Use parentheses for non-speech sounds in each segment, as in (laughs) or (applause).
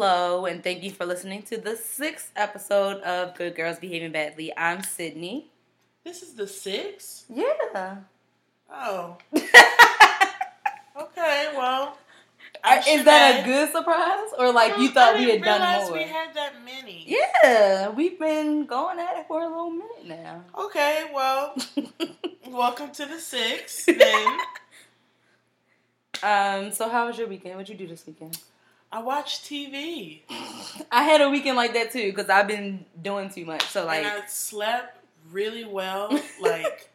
hello, and thank you for listening to the sixth episode of Good Girls Behaving Badly. I'm Sydney. This is the sixth? Yeah. Oh. (laughs) okay, well. Uh, Is that a good surprise? Or like you thought we had done more? we had that many. Yeah, we've been going at it for a little minute now. Okay, well, (laughs) welcome to the sixth (laughs) then. Um, so how was your weekend? What'd you do this weekend? I watched TV. I had a weekend like that too because I've been doing too much. So like, and I slept really well. (laughs) Like,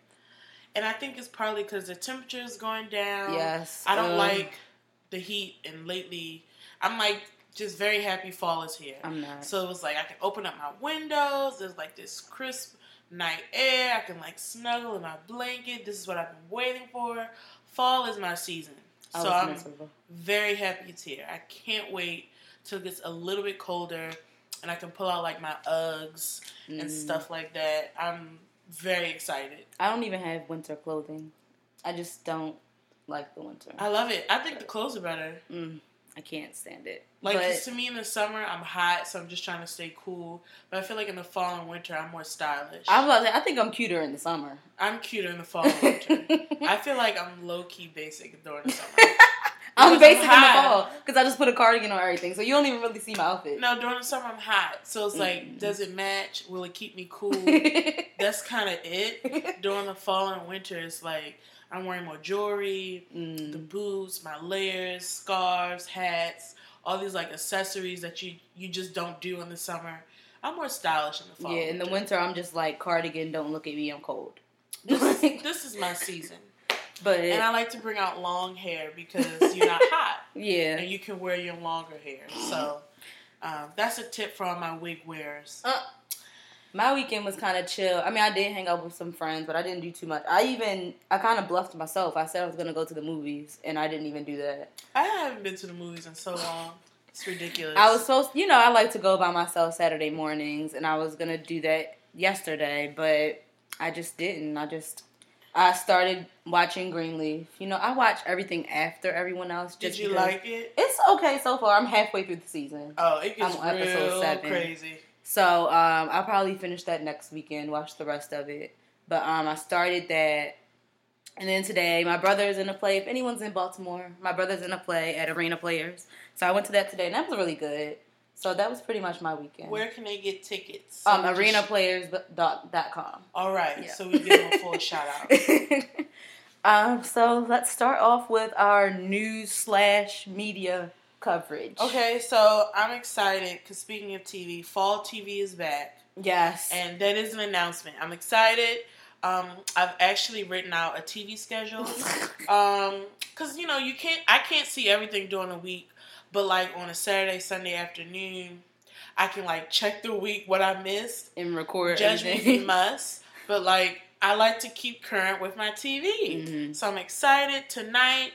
and I think it's partly because the temperature is going down. Yes, I don't um, like the heat, and lately I'm like just very happy fall is here. I'm not. So it was like I can open up my windows. There's like this crisp night air. I can like snuggle in my blanket. This is what I've been waiting for. Fall is my season so I'm miserable. very happy it's here. I can't wait till it gets a little bit colder and I can pull out like my Uggs mm. and stuff like that. I'm very excited. I don't even have winter clothing. I just don't like the winter. I love it. I think the clothes are better. Mm. I can't stand it. Like but, to me in the summer, I'm hot, so I'm just trying to stay cool. But I feel like in the fall and winter, I'm more stylish. About to, I think I'm cuter in the summer. I'm cuter in the fall and winter. (laughs) I feel like I'm low key basic during the summer. (laughs) I'm basic I'm in the fall because I just put a cardigan on everything, so you don't even really see my outfit. No, during the summer I'm hot, so it's like, mm. does it match? Will it keep me (laughs) cool? That's kind of it. During the fall and winter, it's like I'm wearing more jewelry, mm. the boots, my layers, scarves, hats, all these like accessories that you you just don't do in the summer. I'm more stylish in the fall. Yeah, in the winter I'm just like cardigan. Don't look at me. I'm cold. This, (laughs) this is my season. But and I like to bring out long hair because you're not hot. (laughs) Yeah, and you can wear your longer hair. So um, that's a tip for all my wig wearers. Uh, my weekend was kind of chill. I mean, I did hang out with some friends, but I didn't do too much. I even I kind of bluffed myself. I said I was gonna go to the movies, and I didn't even do that. I haven't been to the movies in so long. It's ridiculous. I was supposed, you know, I like to go by myself Saturday mornings, and I was gonna do that yesterday, but I just didn't. I just I started watching Greenleaf. You know, I watch everything after everyone else. Did you like it? It's okay so far. I'm halfway through the season. Oh, it gets I'm real crazy. So um, I'll probably finish that next weekend, watch the rest of it. But um, I started that. And then today, my brother's in a play. If anyone's in Baltimore, my brother's in a play at Arena Players. So I went to that today, and that was really good. So that was pretty much my weekend. Where can they get tickets? So um, arenaplayers.com. All right, yeah. so we give them a full (laughs) shout out. (laughs) um, so let's start off with our news slash media coverage. Okay, so I'm excited because speaking of TV, fall TV is back. Yes, and that is an announcement. I'm excited. Um, I've actually written out a TV schedule. (laughs) um, cause you know you can't, I can't see everything during the week, but like on a Saturday, Sunday afternoon, I can like check the week what I missed and record. Judge me must, but like I like to keep current with my TV, mm-hmm. so I'm excited tonight.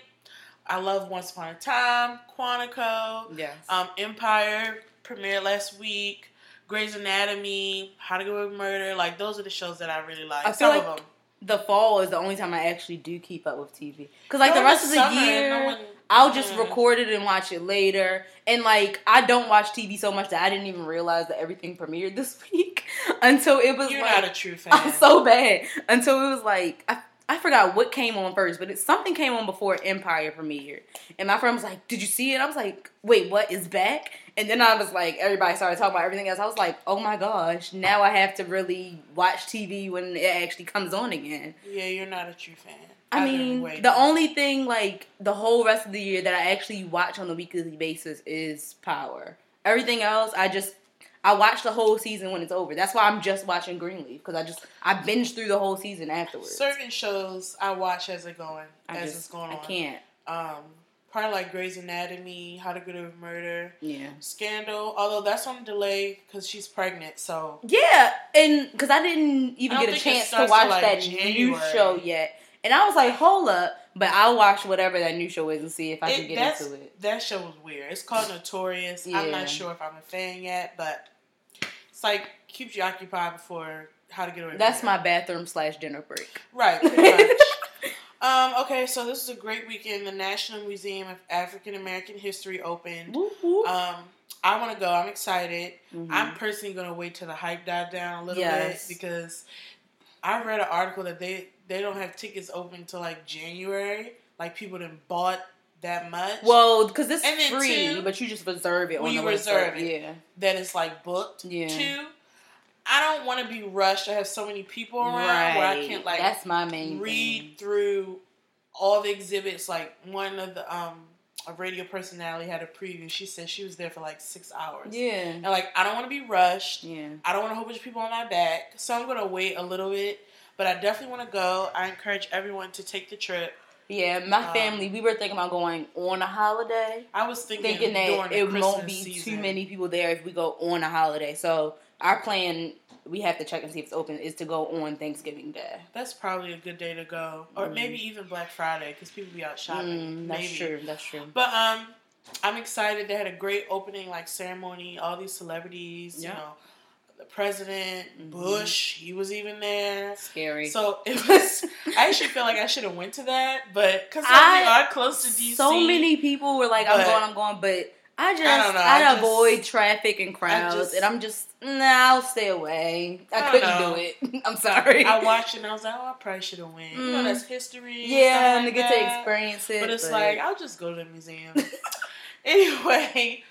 I love Once Upon a Time, Quantico, yes. um, Empire premiered last week, Grey's Anatomy, How to Get Away with Murder. Like those are the shows that I really like. I Some like of them. The fall is the only time I actually do keep up with TV because like no, the rest of the year. No one, I'll just mm. record it and watch it later. And like I don't watch TV so much that I didn't even realize that everything premiered this (laughs) week until it was. You're like, not a true fan. (laughs) I'm so bad until it was like I I forgot what came on first, but it, something came on before Empire premiered. And my friend was like, Did you see it? I was like, Wait, what is back? And then I was like, Everybody started talking about everything else. I was like, Oh my gosh, now I have to really watch TV when it actually comes on again. Yeah, you're not a true fan. I, I mean, the only thing like the whole rest of the year that I actually watch on a weekly basis is Power. Everything else, I just I watch the whole season when it's over. That's why I'm just watching Greenleaf because I just I binge through the whole season afterwards. Certain shows I watch as it going I as just, it's going on. I can't. Um, probably like Grey's Anatomy, How to Get Away with Murder, yeah, Scandal. Although that's on delay because she's pregnant. So yeah, and because I didn't even get a chance to watch like that January. new show yet. And I was like, hold up, but I'll watch whatever that new show is and see if I can get into it. That show was weird. It's called Notorious. Yeah. I'm not sure if I'm a fan yet, but it's like keeps you occupied before how to get away. That's my bathroom slash dinner break. Right, (laughs) um, okay, so this is a great weekend. The National Museum of African American History opened. Um, I want to go. I'm excited. Mm-hmm. I'm personally going to wait till the hype died down a little yes. bit because I read an article that they they don't have tickets open until like January. Like people didn't bought that much. Well, because it's free, two, but you just reserve it. When you reserve website. it, yeah. Then it's like booked. Yeah. Two, I don't want to be rushed. I have so many people around right. where I can't like. That's my main. Read thing. through all the exhibits. Like one of the um a radio personality had a preview. She said she was there for like six hours. Yeah. And like I don't want to be rushed. Yeah. I don't want a whole bunch of people on my back, so I'm gonna wait a little bit. But I definitely want to go. I encourage everyone to take the trip. Yeah, my um, family, we were thinking about going on a holiday. I was thinking, thinking that it won't be season. too many people there if we go on a holiday. So our plan, we have to check and see if it's open, is to go on Thanksgiving Day. That's probably a good day to go, or mm. maybe even Black Friday because people be out shopping. Mm, that's maybe. true. That's true. But um, I'm excited. They had a great opening like ceremony. All these celebrities, yeah. you know the president, mm-hmm. Bush, he was even there. Scary. So it was. I actually feel like I should have went to that, but because we are close to DC, so many people were like, "I'm going, I'm going," but I just I, know, I, I avoid just, traffic and crowds, just, and I'm just nah, I'll stay away. I, I couldn't know. do it. (laughs) I'm sorry. I watched it and I was like, oh, I probably should have went. Mm. You know, that's history. Yeah, and like to get to experience it. But it's but... like I'll just go to the museum. (laughs) anyway,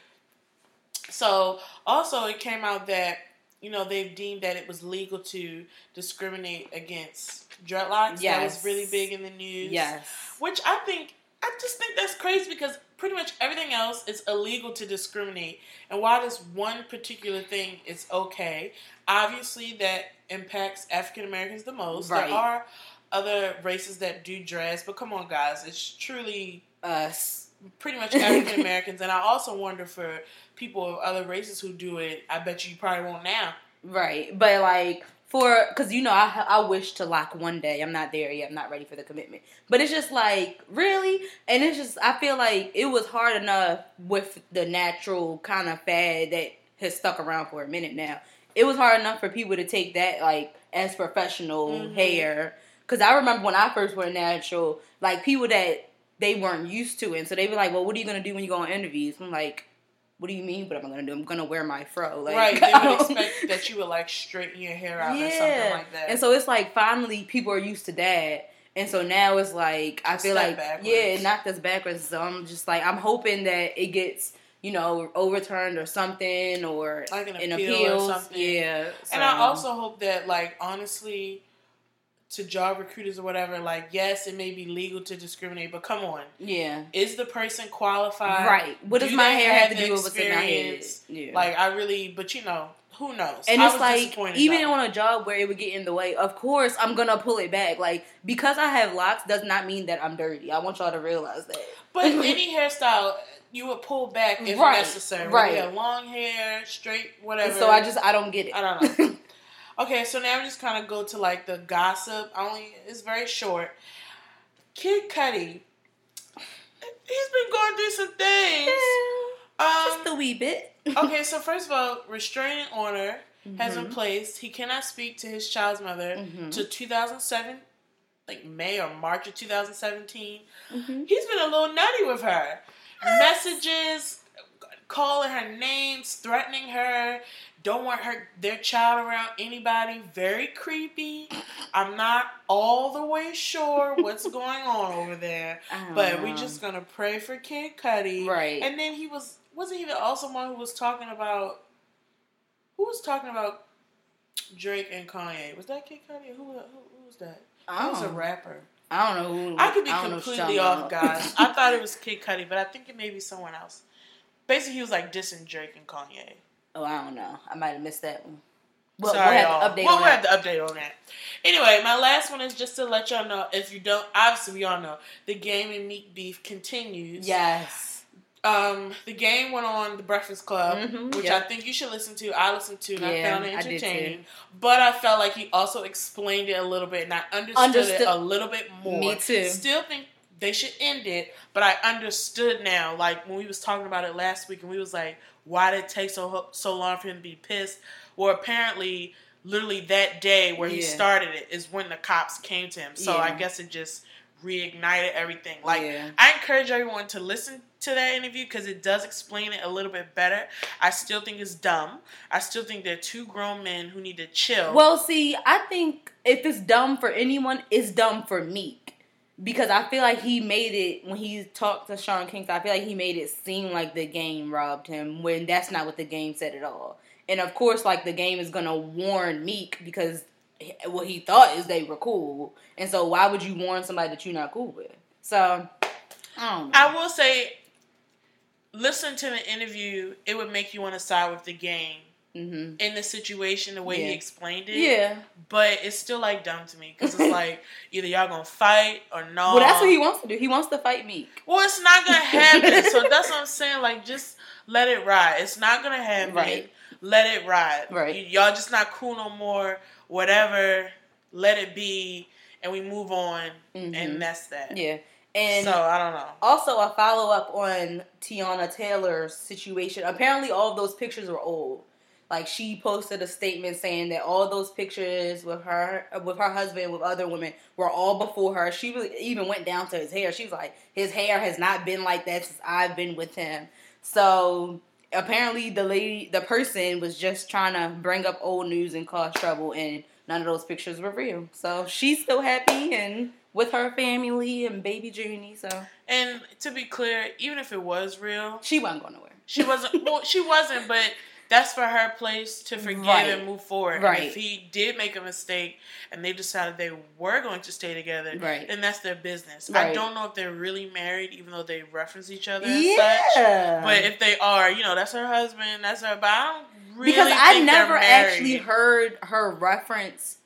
so also it came out that you know, they've deemed that it was legal to discriminate against dreadlocks. Yes. That was really big in the news. Yes. Which I think, I just think that's crazy because pretty much everything else is illegal to discriminate. And why this one particular thing is okay, obviously that impacts African Americans the most. Right. There are other races that do dress, but come on, guys, it's truly us. Pretty much African (laughs) Americans. and I also wonder for people of other races who do it, I bet you probably won't now. Right, but like for because you know I I wish to lock one day. I'm not there yet. I'm not ready for the commitment. But it's just like really, and it's just I feel like it was hard enough with the natural kind of fad that has stuck around for a minute now. It was hard enough for people to take that like as professional mm-hmm. hair. Because I remember when I first went natural, like people that they weren't used to it, and so they were like, "Well, what are you gonna do when you go on interviews?" I'm like, what do you mean? What am I gonna do? I'm gonna wear my fro. Like, right. They would (laughs) expect that you would like straighten your hair out yeah. or something like that. And so it's like finally people are used to that. And so now it's like I feel like backwards. yeah, it knocked us backwards. So I'm just like I'm hoping that it gets you know overturned or something or like an appeal appeals. or something. Yeah. So. And I also hope that like honestly to job recruiters or whatever, like, yes, it may be legal to discriminate, but come on. Yeah. Is the person qualified? Right. What does do my hair have to do with what's in my head? Yeah. Like, I really, but you know, who knows? And it's like, even on a job where it would get in the way, of course, I'm going to pull it back. Like, because I have locks does not mean that I'm dirty. I want y'all to realize that. But (laughs) any hairstyle, you would pull back if right. necessary. Right. have long hair, straight, whatever. so I just, I don't get it. I don't know. (laughs) Okay, so now we just kind of go to like the gossip. Only it's very short. Kid Cudi, he's been going through some things. Yeah, um, just a wee bit. okay, so (laughs) first of all, restraining order mm-hmm. has been placed. He cannot speak to his child's mother mm-hmm. to 2007, like May or March of 2017. Mm-hmm. He's been a little nutty with her. Messages, calling her names, threatening her don't want her their child around anybody. Very creepy. I'm not all the way sure what's (laughs) going on over there, but we're just um. gonna pray for Kid Cudi. Right. And then he was wasn't he the also one who was talking about who was talking about Drake and Kanye? Was that Kid Cudi? Who who, who was that? He was a um, rapper. I don't know who. I could be I completely off, guys. I thought it was (laughs) Kid Cudi, but I think it may be someone else. Basically, he was like dissing Drake and Kanye. Oh, I don't know. I might have missed that one. Well, Sorry, we'll have, to update, we'll, we'll have to update on that. Anyway, my last one is just to let y'all know. If you don't, obviously we all know the game and Meek beef continues. Yes. Um, the game went on the Breakfast Club, mm-hmm, which yep. I think you should listen to. I listened to and yeah, I found it entertaining. I but I felt like he also explained it a little bit, and I understood, understood. it a little bit more. Me too. Still think they should end it, but I understood now. Like when we was talking about it last week, and we was like, why did it take so so long for him to be pissed? Well, apparently, literally that day where yeah. he started it is when the cops came to him. So yeah. I guess it just reignited everything. Like yeah. I encourage everyone to listen to that interview because it does explain it a little bit better. I still think it's dumb. I still think they're two grown men who need to chill. Well, see, I think if it's dumb for anyone, it's dumb for Meek. Because I feel like he made it when he talked to Sean Kingston. I feel like he made it seem like the game robbed him when that's not what the game said at all. And of course, like the game is gonna warn Meek because what he thought is they were cool, and so why would you warn somebody that you're not cool with? So I, I will say, listen to the interview. It would make you want to side with the game. Mm-hmm. In the situation, the way yeah. he explained it, yeah, but it's still like dumb to me because it's (laughs) like either y'all gonna fight or no. Well, that's what he wants to do. He wants to fight me. Well, it's not gonna (laughs) happen. so that's what I'm saying. Like, just let it ride. It's not gonna happen. Right. Let it ride. Right. Y- y'all just not cool no more whatever, let it be, and we move on, mm-hmm. and that's that. Yeah. And so I don't know. Also, a follow up on Teyana Taylor's situation. Apparently, all of those pictures were old. Like she posted a statement saying that all those pictures with her, with her husband, with other women, were all before her. She really even went down to his hair. She was like, his hair has not been like that since I've been with him. So apparently the lady, the person was just trying to bring up old news and cause trouble, and none of those pictures were real. So she's still happy and with her family and baby Junie. So and to be clear, even if it was real, she wasn't going nowhere. She wasn't. well, she wasn't, but that's for her place to forgive right. and move forward. Right. And if he did make a mistake and they decided they were going to stay together, right. then that's their business. Right. I don't know if they're really married, even though they reference each other yeah. Such, but if they are, you know, that's her husband, that's her. But I don't really because I never actually heard her reference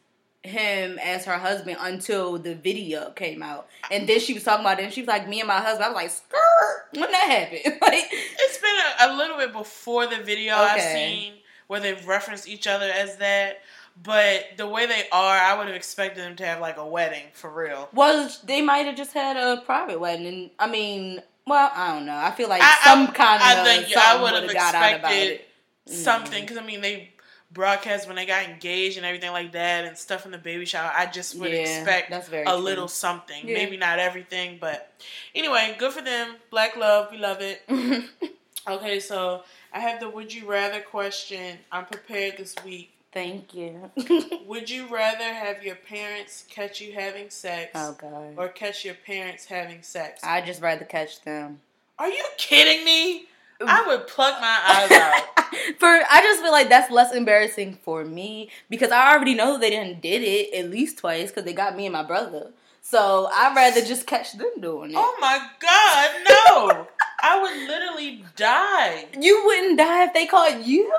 him as her husband until the video came out. And then she was talking about it and she was like, Me and my husband. I was like, Skirt when that happened. (laughs) like It's been a, a, little bit before the video okay. I've seen where they've referenced each other as that. But the way they are, I would have expected them to have like a wedding for real. Well, they might have just had a private wedding. And I mean, well, I don't know. I feel like I, some I, kind of I think I would have expected something mm. because I mean they broadcast when they got engaged and everything like that and stuff in the baby shower. I just would yeah, expect a true. little something. Yeah. Maybe not everything, but anyway, good for them. Black love, we love it. (laughs) okay, so I have the would you rather question. I'm prepared this week. Thank you. (laughs) would you rather have your parents catch you having sex? Oh god. Or catch your parents having sex? I just rather catch them. Are you kidding me? I would pluck my eyes out. (laughs) for I just feel like that's less embarrassing for me because I already know they didn't did it at least twice because they got me and my brother. So I'd rather just catch them doing it. Oh my god, no! (laughs) I would literally die. You wouldn't die if they caught you.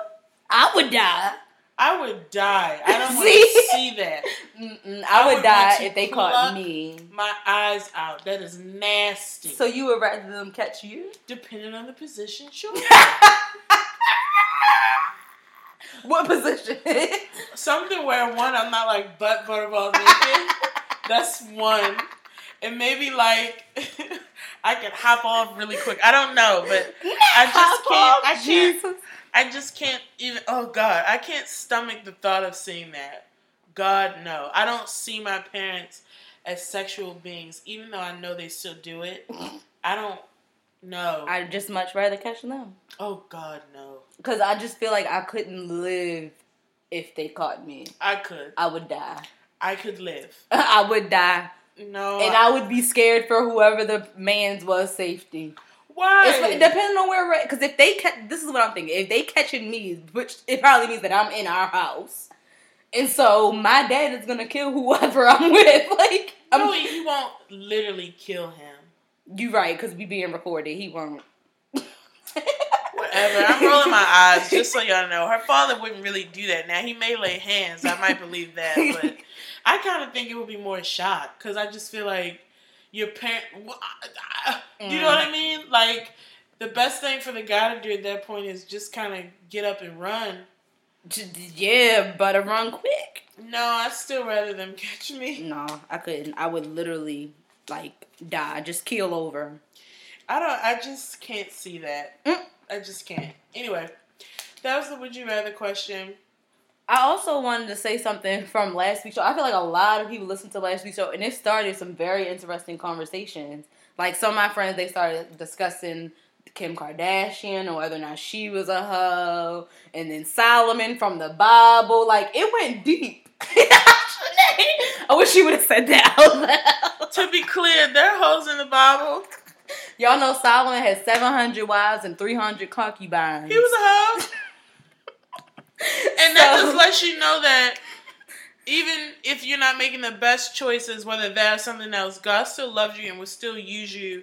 I would die. I would die. I don't want to (laughs) see that. I, I, would, would die if they caught me. My eyes out. That is nasty. So you would rather them catch you? Depending on the position, (laughs) sure. what position? Something where one, I'm not like butt butterball (laughs) naked. That's one. And maybe like I can hop off really quick. I don't know, but I just can't. I can't. Jesus. I just can't even. Oh God, I can't stomach the thought of seeing that. God, no. I don't see my parents as sexual beings, even though I know they still do it. I don't know. I'd just much rather catch them. Oh God, no. Because I just feel like I couldn't live if they caught me. I could. I would die. I could live. (laughs) I would die. No. And I, I would be scared for whoever the man's was safety. Why? It's depending on where. Because if they catch, this is what I'm thinking. If they catching me, which it probably means that I'm in our house, and so my dad is gonna kill whoever (laughs) I'm with. Like, no, I'm, he won't literally kill him. You right, because we being recorded. He won't. (laughs) Whatever. I'm rolling my eyes just so y'all know. Her father wouldn't really do that. Now he may lay hands. I might believe that, but (laughs) I kind of think it would be more shock because I just feel like your parent. You know what I mm. mean? Like the best thing for the guy to do at that point is just kind of get up and run. Yeah, but run quick. No, I'd still rather them catch me. No, I couldn't. I would literally like die, just keel over. I don't. I just can't see that. Mm. I just can't. Anyway, that was the would you rather question. I also wanted to say something (laughs) from last week's show. I feel like a lot of people listened to last week's show, and it started some very interesting conversations. Like some of my friends, they started discussing Kim Kardashian or whether or not she was a hoe, and then Solomon from the Bible. Like it went deep. (laughs) I wish you would have said that out loud. To be clear, there are hoes in the Bible. Y'all know Solomon had 700 wives and 300 concubines. He was a hoe. And that just lets you know that even if you're not making the best choices, whether that's something else, God still loves you and will still use you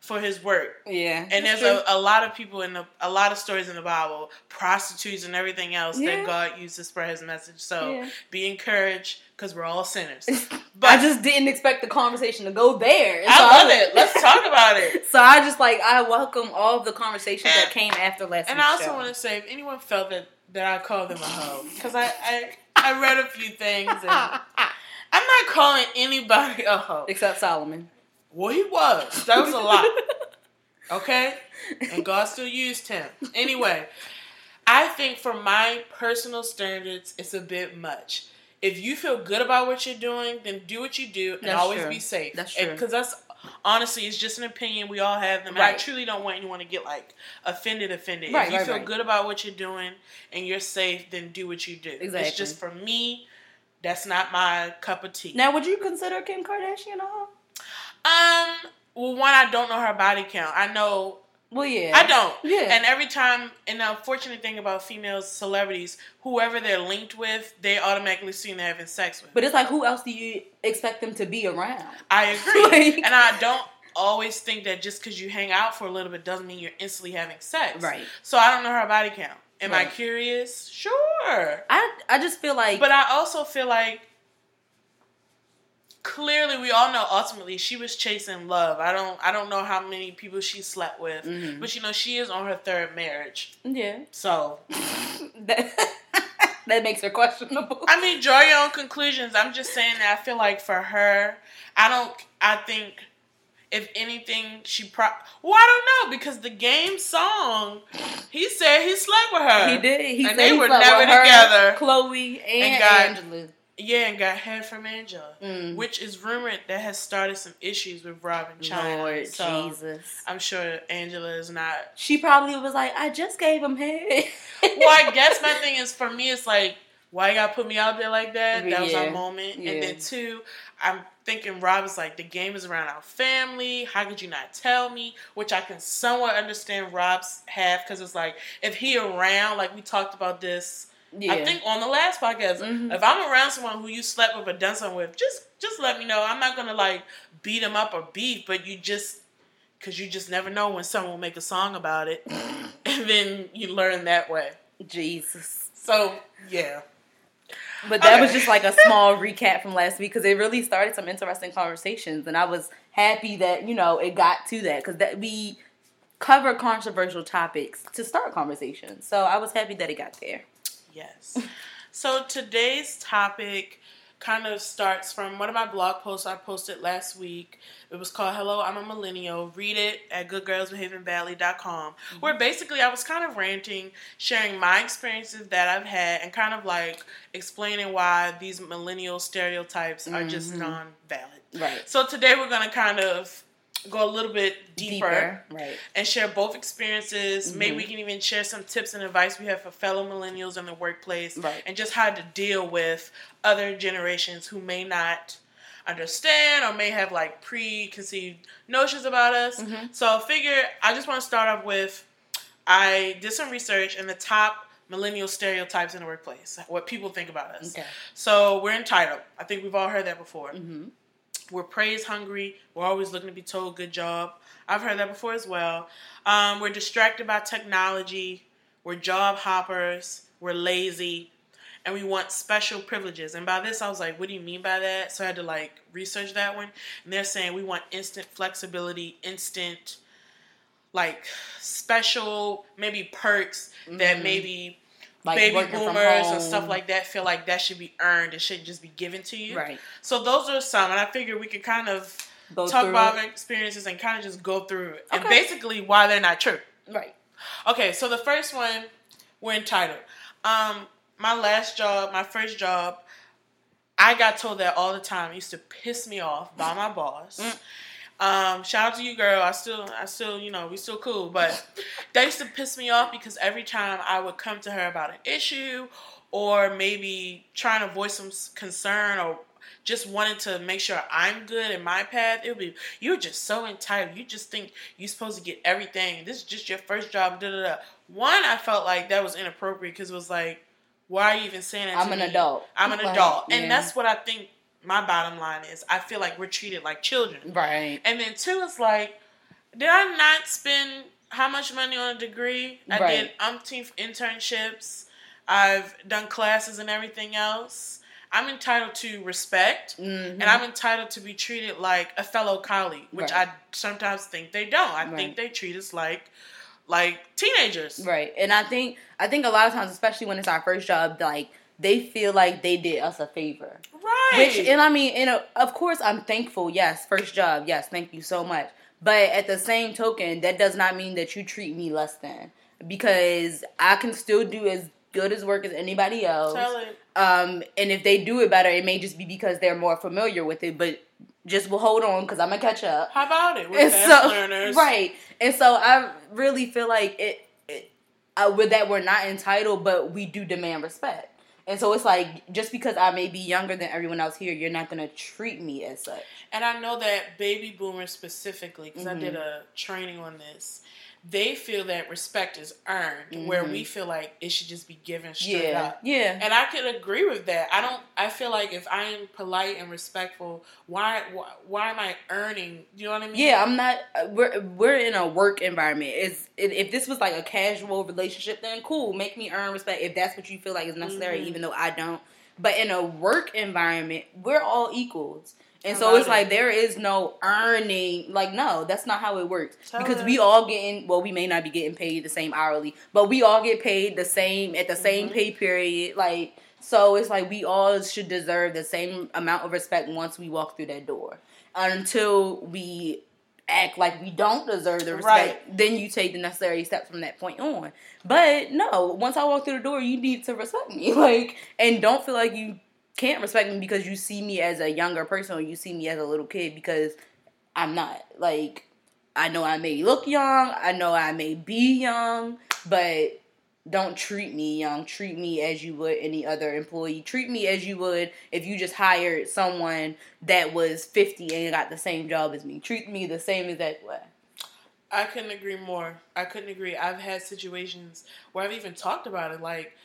for His work. Yeah, and there's a, a, lot of people in the a lot of stories in the Bible, prostitutes and everything else yeah. that God used to spread His message. So yeah. be encouraged because we're all sinners. (laughs) But I just didn't expect the conversation to go there. So I love I, it. Let's (laughs) talk about it. So I just like I welcome all of the conversations and, that came after last. Week. And I also want to say, if anyone felt that that I call them a hoe, because I, I I read a few things and (laughs) I'm not calling anybody a hoe except Solomon. Well, he was. That was a lot. (laughs) Okay, and God still used him anyway. I think for my personal standards, it's a bit much if you feel good about what you're doing, then do what you do and that's always true. be safe. That's true. Because that's honestly, it's just an opinion. We all have them. Right. I truly don't want anyone to get like offended, offended. Right, if you right, feel good about what you're doing and you're safe, then do what you do. Exactly. It's just for me, that's not my cup of tea. Now, would you consider Kim Kardashian a hoe? Um, well, one, I don't know her body count. I know well, yeah. I don't. Yeah. And every time, and the unfortunate thing about female celebrities, whoever they're linked with, they automatically seem to having sex with. But it's like, who else do you expect them to be around? I (laughs) agree. like, and I don't always think that just because you hang out for a little bit doesn't mean you're instantly having sex. Right. So I don't know her body count. Am right. I curious? Sure. I I just feel like. But I also feel like clearly we all know ultimately she was chasing love. I don't I don't know how many people she slept with, mm-hmm. but you know she is on her third marriage. Yeah. So (laughs) that (laughs) that makes her questionable. I mean, draw your own conclusions. I'm just saying that I feel like for her, I don't. I think if anything, she pro. Well, I don't know because the game song, he said he slept with her. He did. He and they were never together. Khloé and, and got, Angela. Yeah, and got head from Angela, mm. which is rumored that has started some issues with Rob and Chyna. Lord so Jesus, I'm sure Angela is not. She probably was like, "I just gave him head." (laughs) well, I guess my (laughs) thing is for me, it's like, why you gotta put me out there like that? That yeah. was our moment. Yeah. And then two, I'm thinking Rob is like, the game is around our family. How could you not tell me? Which I can somewhat understand Rob's half because it's like if he around, like we talked about this yeah. I think on the last podcast, mm-hmm. if I'm around someone who you slept with or done something with, just just let me know. I'm not gonna like beat them up or beef, but you just because you just never know when someone will make a song about it, (laughs) and then you learn that way. Jesus. So yeah. But that okay. was just like a small recap from last week because it really started some interesting conversations, and I was happy that you know it got to that because that we cover controversial topics to start conversations. So I was happy that it got there. Yes. so today's topic kind of starts from one of my blog posts I posted last week. It was called Hello, I'm a Millennial. Read it at goodgirlsbehavingbadly.com. Mm-hmm. Where basically I was kind of ranting, sharing my experiences that I've had, and kind of like explaining why these millennial stereotypes are mm-hmm. just non valid. Right. So today we're going to kind of go a little bit deeper, deeper right. and share both experiences. Mm-hmm. Maybe we can even share some tips and advice we have for fellow millennials in the workplace, right. and just how to deal with other generations who may not understand or may have like preconceived notions about us. Mm-hmm. So I figure I just want to start off with I did some research and the top millennial stereotypes in the workplace, what people think about us. Okay. So we're entitled. I think we've all heard that before. Mm-hmm. We're praise hungry. We're always looking to be told good job. I've heard that before as well. Um, we're distracted by technology. We're job hoppers. We're lazy. And we want special privileges. And by this, I was like, what do you mean by that? So I had to like research that one. And they're saying we want instant flexibility, instant, like special, maybe perks mm-hmm. that maybe like baby boomers and stuff like that feel like that should be earned. It shouldn't just be given to you. Right. So those are some, and I figure we could kind of go talk about our experiences and kind of just go through it, okay. and basically why they're not true. Right. Okay. So the first one, we're entitled. Um, my last job, my first job, I got told that all the time. It used to piss me off by my boss. Um, shout out to you, girl. I still, I still, you know, we still cool. But (laughs) that used to piss me off because every time I would come to her about an issue, or maybe trying to voice some concern, or just wanted to make sure I'm good in my path, it would be you're just so entitled. You just think you're supposed to get everything. This is just your first job. Da da da. One, I felt like that was inappropriate because it was like, why are you even saying that? I'm an me? adult. I'm an adult, yeah. and that's what I think my bottom line is I feel like we're treated like children. Right. And then two is like, did I not spend how much money on a degree? I right. did umpteenth internships. I've done classes and everything else. I'm entitled to respect, mm-hmm. and I'm entitled to be treated like a fellow colleague, which right. I sometimes think they don't. I right. think they treat us like like teenagers. Right. And I think I think a lot of times, especially when it's our first job, like they feel like they did us a favor. Right. Which, and I mean, and of course, I'm thankful. Yes, first job. Yes, thank you so much. But at the same token, that does not mean that you treat me less than because I can still do as good as work as anybody else. Tell it. Um, and if they do it better, it may just be because they're more familiar with it. But just will hold on because I'm gonna catch up. How about it? We're fast so, learners, right? And so I really feel like it, it uh, with that we're not entitled, but we do demand respect. And so it's like just because I may be younger than everyone else here, you're not gonna treat me as such. And I know that baby boomers specifically, because mm-hmm. I did mm-hmm. a training on this they feel that respect is earned, mm-hmm. where we feel like it should just be given straight yeah. up. Yeah, and I could agree with that. I don't. I feel like if I am polite and respectful, why, why, why am I earning? You know what I mean? Yeah, I'm not. Uh, we're we're in a work environment. Is if this was like a casual relationship, then cool. Make me earn respect if that's what you feel like is necessary, mm-hmm. even though I don't. But in a work environment, we're all equals. And so it's it. like there is no earning. Like no, that's not how it works. Tell because we all getting well, we may not be getting paid the same hourly, but we all get paid the same at the mm-hmm. same pay period. Like so, it's like we all should deserve the same amount of respect once we walk through that door. Until we act like we don't deserve the respect, right. then you take the necessary steps from that point on. But no, once I walk through the door, you need to respect me. (laughs) Like, and don't feel like you can't respect me because you see me as a younger person or you see me as a little kid because I'm not. Like, I know I may look young, I know I may be young, but don't treat me young. Treat me as you would any other employee. Treat me as you would if you just hired someone that was 50 and got the same job as me. Treat me the same that way. I couldn't agree more. I couldn't agree. I've had situations where I've even talked about it. Like,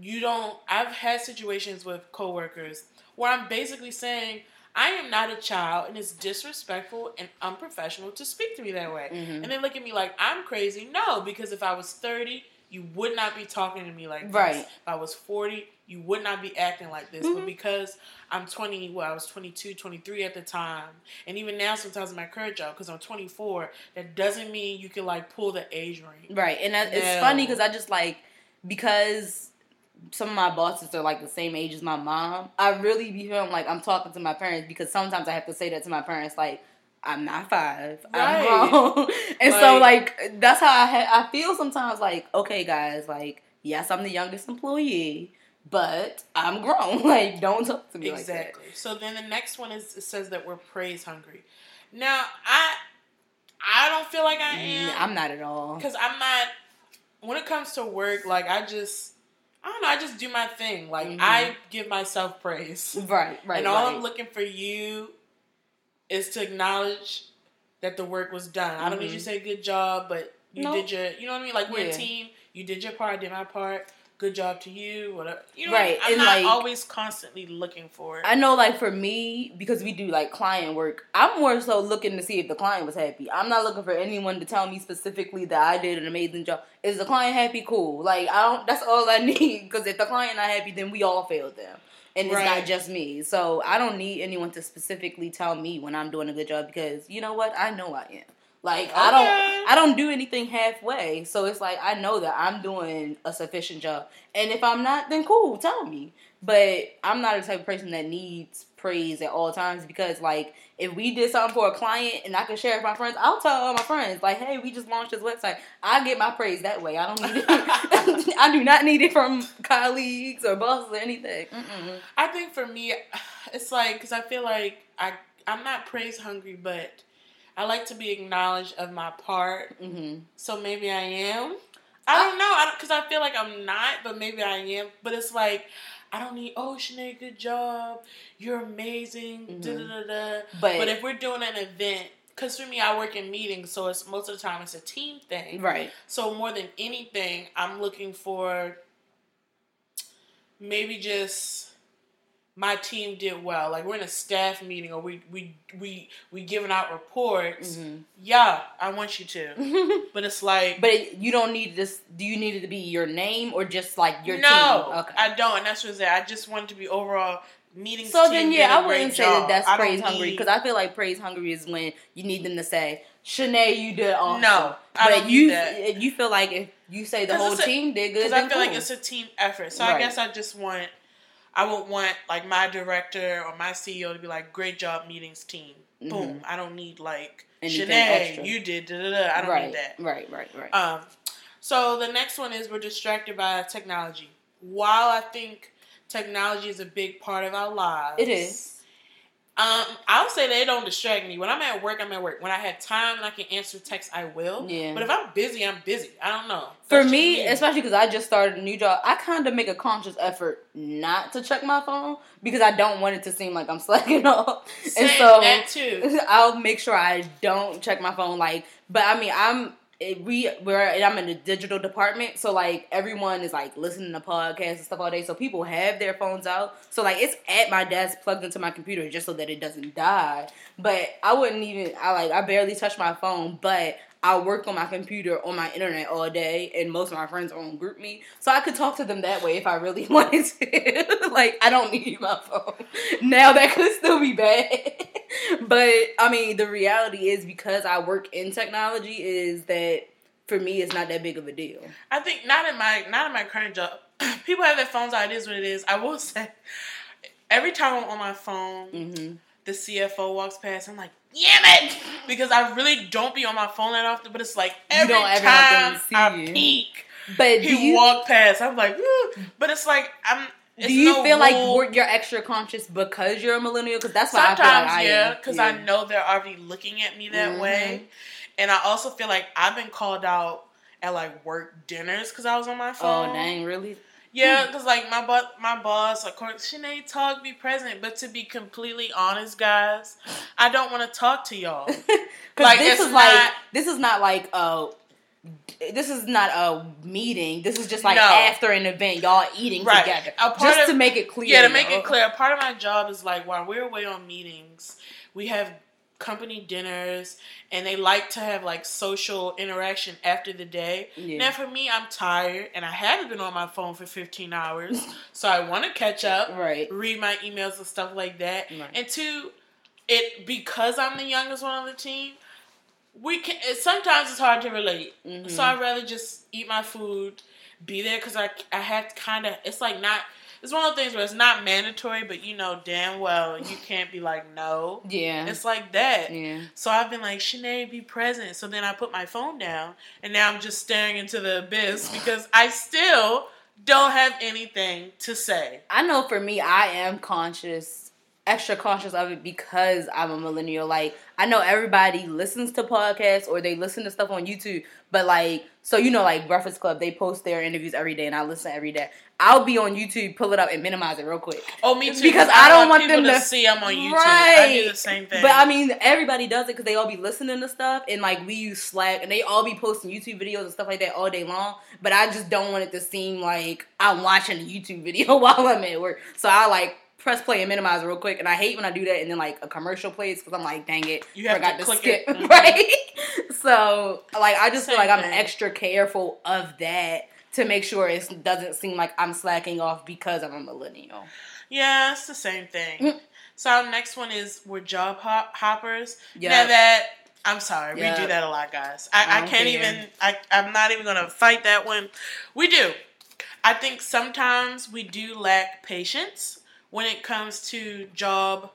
you don't I've had situations with coworkers where I'm basically saying I am not a child and it's disrespectful and unprofessional to speak to me that way. Mm-hmm. And they look at me like I'm crazy. No, because if I was 30, you would not be talking to me like this. Right. If I was 40, you would not be acting like this. Mm-hmm. But because I'm 20, well, I was 22, 23 at the time, and even now, sometimes in my current job, because I'm 24, that doesn't mean you can like pull the age ring. Right. And that, it's funny because I just like, because some of my bosses are like the same age as my mom. I really be feeling like I'm talking to my parents because sometimes I have to say that to my parents, like I'm not five, right. I'm grown, (laughs) and like, so like that's how I ha- I feel sometimes. Like okay, guys, like yes, I'm the youngest employee, but I'm grown. (laughs) Like don't talk to me exactly. Like so then the next one is it says that we're praise hungry. Now I I don't feel like I mm, am. I'm not at all because I'm not. When it comes to work, like I just I don't know. I just do my thing. Like mm-hmm. I give myself praise. Right, right. And all right. I'm looking for you is to acknowledge that the work was done. Mm-hmm. I don't need you to mm-hmm. say good job, but you nope. did your. You know what I mean? Like we're yeah. a team. You did your part. I did my part good job to you, whatever. You know, right. I'm and not like, always constantly looking for it. I know, like for me, because we do like client work, I'm more so looking to see if the client was happy. I'm not looking for anyone to tell me specifically that I did an amazing job. Is the client happy? Cool. Like I don't. That's all I (laughs) need. Because if the client not happy, then we all failed them. And it's right. not just me. So I don't need anyone to specifically tell me when I'm doing a good job because you know what? I know I am. Like okay. I don't I don't do anything halfway. So it's like I know that I'm doing a sufficient job. And if I'm not, then cool, tell me. But I'm not a type of person that needs praise at all times because like if we did something for a client and I can share it with my friends, I'll tell all my friends like, hey, we just launched this website. I get my praise that way. I don't need it. (laughs) I do not need it from colleagues or bosses or anything. Mm-mm. I think for me, it's like because I feel like I I'm not praise hungry, but I like to be acknowledged of my part. Mm-hmm. So maybe I am. I don't know, because I, I, feel like I'm not, but maybe I am. But it's like I don't need. Oh, Sinead, good job. You're amazing. Mm-hmm. Da, da, da, but, but if we're doing an event, because for me, I work in meetings, so it's most of the time it's a team thing. Right. So more than anything, I'm looking for maybe just my team did well. Like we're in a staff meeting or we we we we giving out reports. Mm-hmm. Yeah, I want you to. (laughs) but it's like But you don't need this do you need it to be your name or just like your no, team? Okay. I don't and that's what I said. I just want it to be overall meeting So then yeah, I wouldn't say job. that that's praise hungry because I feel like praise hungry is when you need them to say, Shanae, you did awesome. No, I but you you feel like if you say the whole a, team did good, because I feel cool. like it's a team effort. So right. I guess I just want I would want like my director or my CEO to be like, "Great job, meetings team." Mm-hmm. Boom. I don't need like Shanae, you did. Da, da, da. I don't right, need that. Right, right, right. Um, so the next one is we're distracted by technology. While I think technology is a big part of our lives, it is. Um, I'll say they don't distract me. When I'm at work, I'm at work. When I have time and I can answer texts, I will. Yeah. But if I'm busy, I'm busy. I don't know. For me, especially because I just started a new job, I kind of make a conscious effort not to check my phone because I don't want it to seem like I'm (laughs) slacking off. Same, and so. (laughs) I'll make sure I don't check my phone. Like, but I mean, I'm it, we we're I'm in the digital department, so like everyone is like listening to podcasts and stuff all day. So people have their phones out. So like it's at my desk plugged into my computer just so that it doesn't die. But I wouldn't even I like I barely touch my phone, but I work on my computer on my internet all day, and most of my friends are on GroupMe, so I could talk to them that way if I really (laughs) wanted to. (laughs) like I don't need my phone now. That could still be bad, (laughs) but I mean the reality is because I work in technology is that for me it's not that big of a deal. I think not in my not in my current job. (clears throat) People have their phones out. It is what it is. I will (laughs) say, every time I'm on my phone. Mm-hmm the CFO walks past, I'm like, damn it! (laughs) Because I really don't be on my phone that often, but it's like every time I peek, but he you, walk past, I'm like, but it's like I'm. It's do you no feel rule. like you're extra conscious because you're a millennial? Because that's why sometimes, I feel like yeah, because yeah. I know they're already looking at me that mm-hmm. way, and I also feel like I've been called out at like work dinners because I was on my oh, phone. Oh dang, really? Yeah, because like my boss, my boss, of course, Sinead talk, be present. But to be completely honest, guys, I don't want to talk to y'all. (laughs) like this is not, like this is not like a this is not a meeting. This is just like no. after an event, y'all eating right. together. just of, to make it clear. Yeah, to make it clear. Part of my job is like while we're away on meetings, we have company dinners and they like to have like social interaction after the day. Yeah. Now for me, I'm tired and I haven't been on my phone for 15 hours, (laughs) so I want to catch up, right? Read my emails and stuff like that. Right. And two, it because I'm the youngest one on the team. We can. Sometimes it's hard to relate, mm-hmm. so I'd rather just eat my food, be there because I I have kind of. It's like not it's one of the things where it's not mandatory, but you know damn well you (sighs) can't be like no. Yeah. It's like that. Yeah. So I've been like, Sinead, be present. So then I put my phone down and now I'm just staring into the abyss (sighs) because I still don't have anything to say. I know for me, I am conscious, extra conscious of it because I'm a millennial. Like, I know everybody listens to podcasts or they listen to stuff on YouTube, but like, so you know, like Breakfast Club, they post their interviews every day, and I listen every day. I'll be on YouTube, pull it up, and minimize it real quick. Oh, me too. Because I, I don't want, want them to, see I'm on YouTube. Right. I do the same thing. But I mean, everybody does it because they all be listening to stuff, and like we use Slack, and they all be posting YouTube videos and stuff like that all day long. But I just don't want it to seem like I'm watching a YouTube (laughs) video while I'm at work. So I like press play and minimize real quick. And I hate when I do that and then like a commercial plays because I'm like, dang it, you forgot to, to skip. Mm-hmm. (laughs) right? so like I just Same feel like thing. I'm extra careful of that to make sure it doesn't seem like I'm slacking off because I'm a millennial. Yeah, it's the same thing. Mm-hmm. So our next one is we're job hop- hoppers. Yep. Now that I'm sorry, yep. we do that a lot, guys. I, I, I can't care. even. I, I'm not even gonna fight that one. We do. I think sometimes we do lack patience when it comes to job,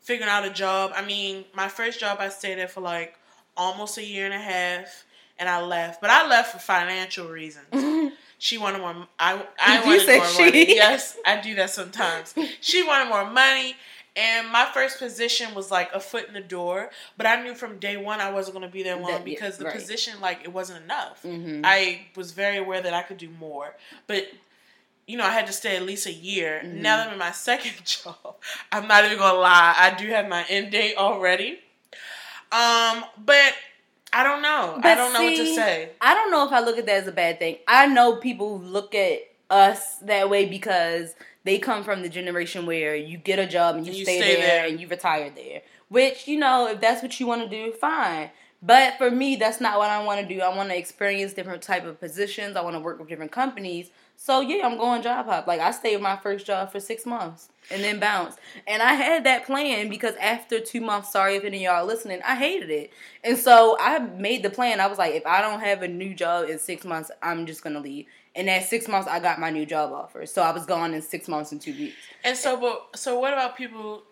figuring out a job. I mean, my first job I stayed there for like almost a year and a half, and I left. But I left for financial reasons. (laughs) She wanted more. I I Did wanted more she? money. (laughs) Yes, I do that sometimes. she wanted more money, and my first position was like a foot in the door. But I knew from day one I wasn't going to be there long that, because the right. position like it wasn't enough. Mm-hmm. I was very aware that I could do more, but you know, I had to stay at least a year. Mm-hmm. Now that I'm in my (laughs) second job, I'm not even gonna lie, I do have my end date already. Um, but I don't know. But I don't see, know what to say. I don't know if I look at that as a bad thing. I know people look at us that way because they come from the generation where you get a job and you, and you stay, stay there, there and you retire there. Which, you know, if that's what you want to do, fine. But for me, that's not what I want to do. I want to experience different type of positions. I want to work with different companies. So yeah, I'm going job hop. Like I stayed with my first job for six months and then bounced. And I had that plan because after two months, sorry if any of y'all listening, I hated it. And so I made the plan. I was like, if I don't have a new job in six months, I'm just gonna leave. And at six months, I got my new job offer. So I was gone in six months and two weeks. And so, but so what about people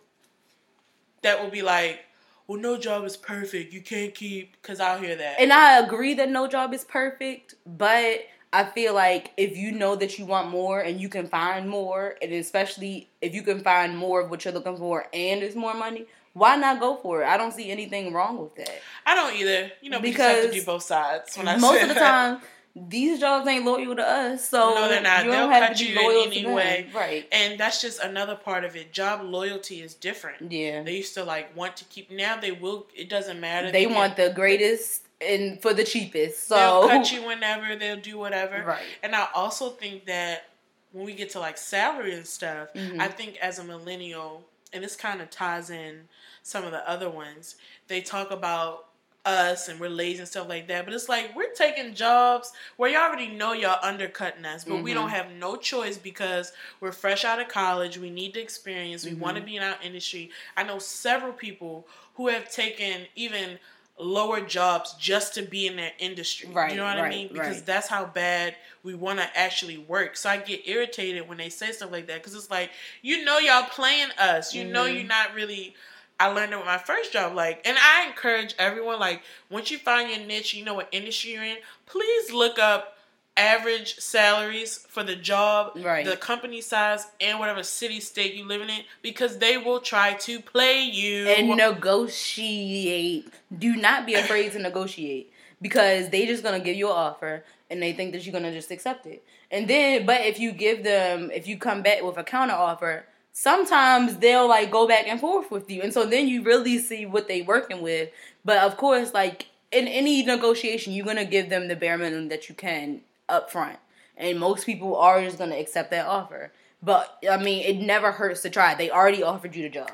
that will be like, well, no job is perfect. You can't keep because I'll hear that. And I agree that no job is perfect, but I feel like if you know that you want more and you can find more, and especially if you can find more of what you're looking for and it's more money, why not go for it? I don't see anything wrong with that. I don't either. You know, because have to do both sides. When I most of the time, these jobs ain't loyal to us, so no, they're not. You They'll cut you in any way, right? And that's just another part of it. Job loyalty is different. Yeah, they used to like want to keep. Now they will. It doesn't matter. They, they want the greatest and for the cheapest. So they'll cut (laughs) you whenever, they'll do whatever. Right. And I also think that when we get to like salary and stuff, mm-hmm. I think as a millennial, and this kind of ties in some of the other ones, they talk about us and we're lazy and stuff like that. But it's like we're taking jobs where you already know y'all undercutting us, but mm-hmm. we don't mm-hmm. have no choice because we're fresh out of college. We need the experience. We mm-hmm. want to be in our industry. I know several people who have taken even lower jobs just to be in their industry. Right. You know what right, I mean? Because right. that's how bad we want to actually work. So I get irritated when they say stuff like that because it's like, you know, y'all playing us. You mm-hmm. know, you're not really. I learned it with my first job. Like, and I encourage everyone, like, once you find your niche, you know what industry you're in, please look up average salaries for the job, right. the company size, and whatever city state you live in it, because they will try to play you and negotiate. Do not be afraid to negotiate because they just gonna give you an offer and they think that you're gonna just accept it. And then, but if you give them, if you come back with a counter offer, sometimes they'll like go back and forth with you, and so then you really see what they working with. But of course, like in any negotiation, you're gonna give them the bare minimum that you can up front. And most people are just going to accept that offer. But I mean, it never hurts to try. They already offered you the job.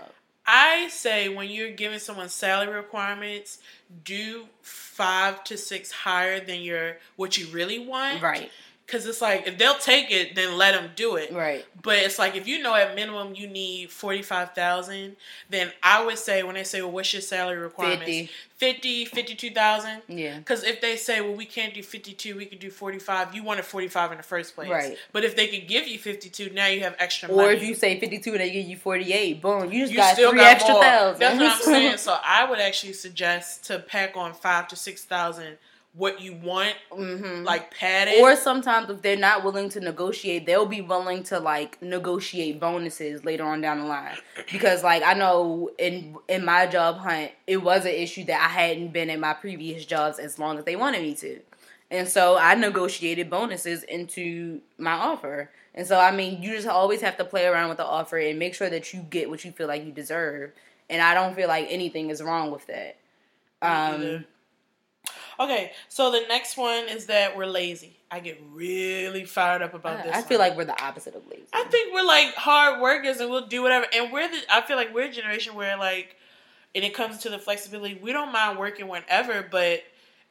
I say when you're giving someone salary requirements, do five to six higher than your what you really want. Right. Cause it's like if they'll take it, then let them do it. Right. But it's like if you know at minimum you need forty five thousand, then I would say when they say, "Well, what's your salary requirements?" 50. 50 52,000. Yeah. Because if they say, well, we can't do 52, we could do 45, you wanted 45 in the first place. Right. But if they could give you 52, now you have extra or money. Or if you say 52 and they give you 48, boom, you just you got still three got extra more. thousand. That's what I'm (laughs) saying. So I would actually suggest to pack on five to 6,000 what you want, mm-hmm. like padded. Or sometimes if they're not willing to negotiate, they'll be willing to like negotiate bonuses later on down the line. (clears throat) Because like I know in in my job hunt, it was an issue that I hadn't been in my previous jobs as long as they wanted me to. And so I negotiated bonuses into my offer. And so I mean, you just always have to play around with the offer and make sure that you get what you feel like you deserve. And I don't feel like anything is wrong with that. Um, Okay, so the next one is that we're lazy. I get really fired up about I, this. I feel like we're the opposite of lazy. I think we're like hard workers and we'll do whatever. And we're the. I feel like we're a generation where like, and it comes to the flexibility. We don't mind working whenever, but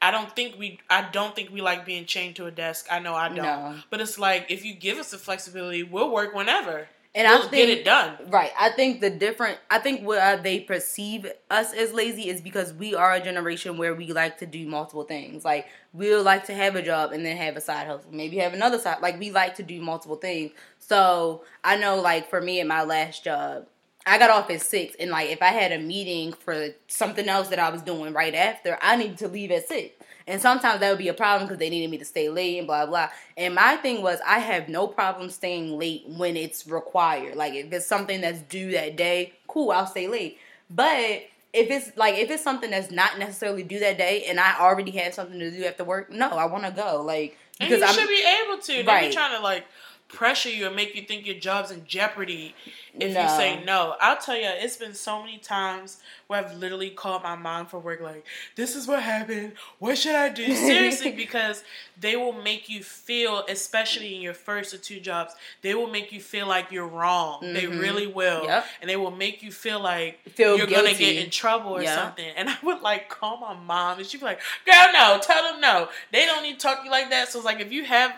I don't think we. I don't think we like being chained to a desk. I know I don't. No. But it's like if you give us the flexibility, we'll work whenever. And I think, get it done. Right. I think the different. I think what they perceive us as lazy is because we are a generation where we like to do multiple things. Like we would like to have a job and then have a side hustle, maybe have another side. Like we like to do multiple things. So I know, like for me at my last job, I got off at six, and like if I had a meeting for something else that I was doing right after, I needed to leave at six. And sometimes that would be a problem because they needed me to stay late and blah blah. And my thing was I have no problem staying late when it's required. Like if it's something that's due that day, cool, I'll stay late. But if it's like if it's something that's not necessarily due that day and I already have something to do after work, no, I want to go. Like because you I'm, should be able to. They right. be trying to like pressure you and make you think your job's in jeopardy if no. you say no. I'll tell you, it's been so many times where I've literally called my mom for work, like, this is what happened. What should I do? Seriously, (laughs) because they will make you feel, especially in your first or two jobs, they will make you feel like you're wrong. Mm-hmm. They really will. Yep. And they will make you feel like feel you're going to get in trouble or yep. something. And (laughs) I would like call my mom and she'd be like, girl, no, tell them no. They don't need to talk to you like that. So it's like, if you have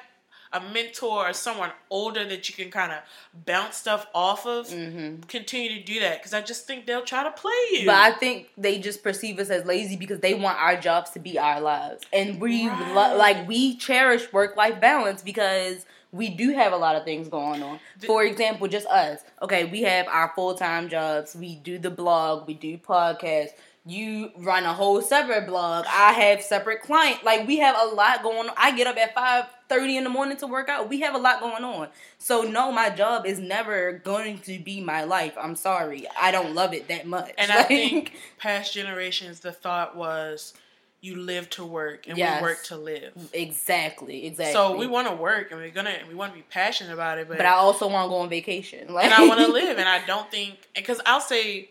a mentor or someone older that you can kind of bounce stuff off of, mm-hmm. continue to do that because I just think they'll try to play you. But I think they just perceive us as lazy because they want our jobs to be our lives, and we right. lo- like we cherish work life balance because we do have a lot of things going on. For example, just us. Okay, we have our full time jobs. We do the blog. We do podcasts you run a whole separate blog. I have separate client. Like we have a lot going on. I get up at five thirty in the morning to work out. We have a lot going on. So no, my job is never going to be my life. I'm sorry. I don't love it that much. And (laughs) like, I think past generations the thought was you live to work and yes, we work to live. Exactly, exactly. So we want to work and we're gonna we want to be passionate about it, but but I also want to go on vacation. Like, (laughs) and I want to live, and I don't think because I'll say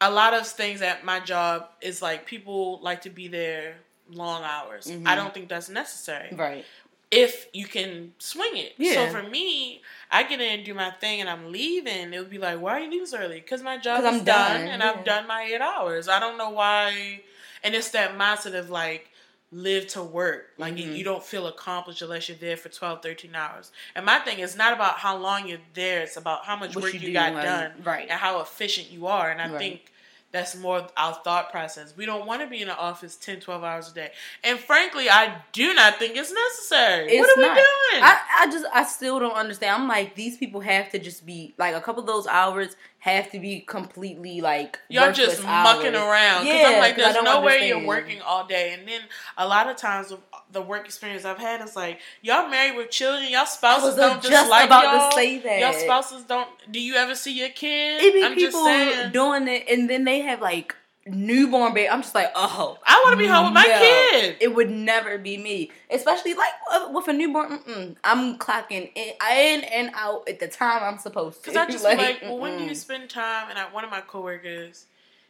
a lot of things at my job is like people like to be there long hours. Mm-hmm. I don't think that's necessary. Right. If you can swing it. Yeah. So for me, I get in and do my thing and I'm leaving. It would be like, why are you leaving so early? Because my job is I'm done, done and yeah. I've done my eight hours. I don't know why. And it's that mindset of like, live to work. Like mm-hmm. you don't feel accomplished unless you're there for 12, 13 hours. And my thing is not about how long you're there, it's about how much what work you, you got done right. and how efficient you are. And I right. think that's more our thought process. We don't want to be in an office 10, 12 hours a day. And frankly, I do not think it's necessary. It's what are not. we doing? I, I just, I still don't understand. I'm like, these people have to just be, like, a couple of those hours have to be completely like y'all just mucking around. Yeah, I'm like, there's no way you're working all day. And then a lot of times the work experience I've had is like, y'all married with children, y'all spouses don't just, just like y'all. Y'all spouses don't. Do you ever see your kids? It be I'm people doing it, and then they have like newborn baby. I'm just like, oh, I want to be home with my no, kid. It would never be me, especially like with a newborn. Mm-mm. I'm clocking in, in and out at the time I'm supposed to. Because I just (laughs) like, like well, when do you spend time? And I, one of my coworkers.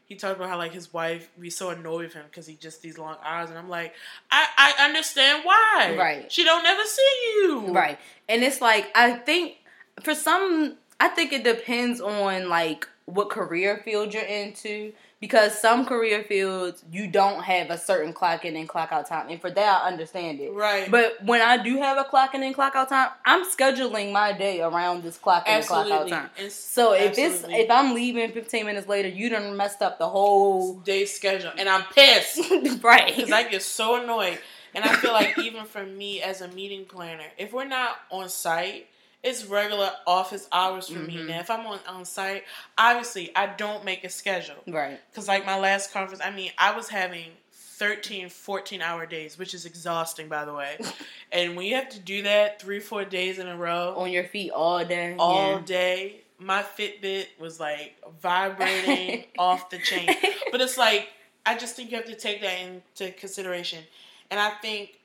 He talked about how like his wife be so annoyed with him because he just these long hours, and I'm like, I I understand why. Right. She don't never see you. Right. And it's like I think for some, I think it depends on like what career field you're into because some career fields you don't have a certain clock in and clock out time. And for that i understand it. Right. But when i do have a clock in and clock out time i'm scheduling my day around this clock in and clock out time. It's, so if absolutely. it's if i'm leaving 15 minutes later you done messed up the whole day schedule. And i'm pissed. (laughs) Right. Because i get so annoyed. And i feel like even for me as a meeting planner if we're not on site it's regular office hours for mm-hmm. me. Now, if I'm on, on site, obviously I don't make a schedule. Right. Because, like, my last conference, I mean, I was having 13, 14 hour days, which is exhausting, by the way. (laughs) and when you have to do that three, four days in a row, on your feet all day, all yeah. day, my Fitbit was like vibrating (laughs) off the chain. But it's like, I just think you have to take that into consideration. And I think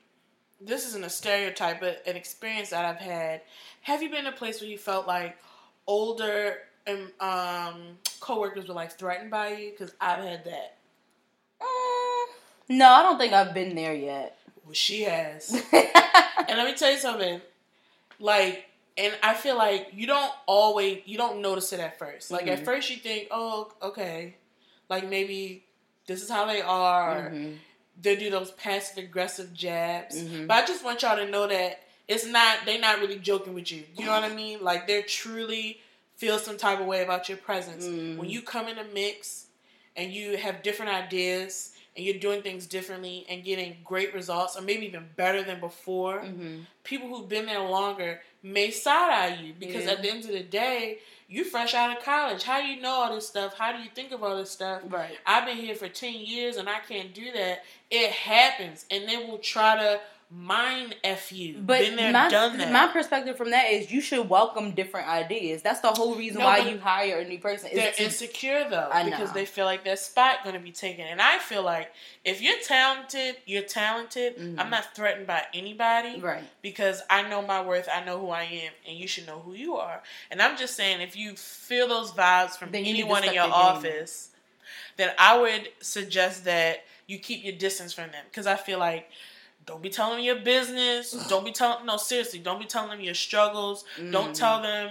this isn't a stereotype, but an experience that I've had have you been in a place where you felt like older and um, coworkers were like threatened by you? Because I've had that. Uh, no, I don't think I've been there yet. Well, she has. (laughs) and let me tell you something. Like, and I feel like you don't always you don't notice it at first. Like mm-hmm. at first you think, oh, okay, like maybe this is how they are. Mm-hmm. They do those passive aggressive jabs. Mm-hmm. But I just want y'all to know that it's not they're not really joking with you. You know what I mean? Like they're truly feel some type of way about your presence. Mm. When you come in a mix and you have different ideas and you're doing things differently and getting great results or maybe even better than before, mm-hmm. people who've been there longer may side eye you because yeah. at the end of the day, you fresh out of college. How do you know all this stuff? How do you think of all this stuff? Right. I've been here for ten years and I can't do that. It happens, and then we'll try to mine f you. But Been there, my, done that. My perspective from that is you should welcome different ideas. That's the whole reason no, why you hire a new person. They're to, insecure though because they feel like their spot going to be taken. And I feel like if you're talented, you're talented. Mm-hmm. I'm not threatened by anybody, right? Because I know my worth. I know who I am, and you should know who you are. And I'm just saying, if you feel those vibes from then anyone in your office, then I would suggest that you keep your distance from them because I feel like don't be telling them your business. don't be telling no seriously. Don't be telling them your struggles. Mm. Don't tell them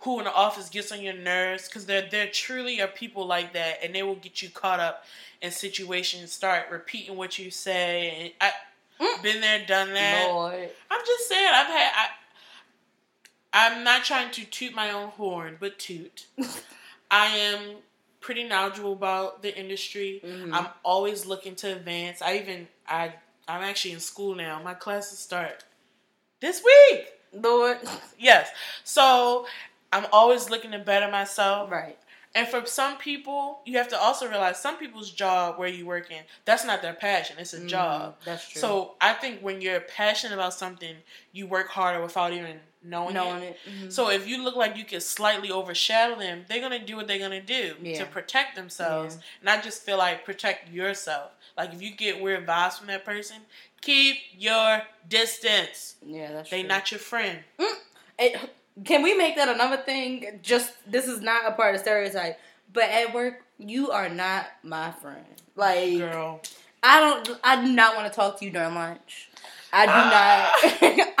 who in the office gets on your nerves because there there truly are people like that, and they will get you caught up in situations. Start repeating what you say. And I mm. been there, done that. Lord. I'm just saying. I've had. I, I'm not trying to toot my own horn, but toot. (laughs) I am pretty knowledgeable about the industry. Mm-hmm. I'm always looking to advance. I even I I'm actually in school now. My classes start this week. Lord. Yes. So I'm always looking to better myself. Right. And for some people, you have to also realize some people's job where you work in, that's not their passion. It's a mm, job. That's true. So I think when you're passionate about something, you work harder without even knowing, knowing it. it. Mm-hmm. So if you look like you can slightly overshadow them, they're gonna do what they're gonna do yeah. to protect themselves. Yeah. And I just feel like protect yourself. Like if you get weird vibes from that person, keep your distance. Yeah, that's true. they true. not your friend. Mm. It, (laughs) can we make that another thing? Just this is not a part of stereotype, but at work you are not my friend. Like, girl, I don't. I do not want to talk to you during lunch. I do not. (laughs)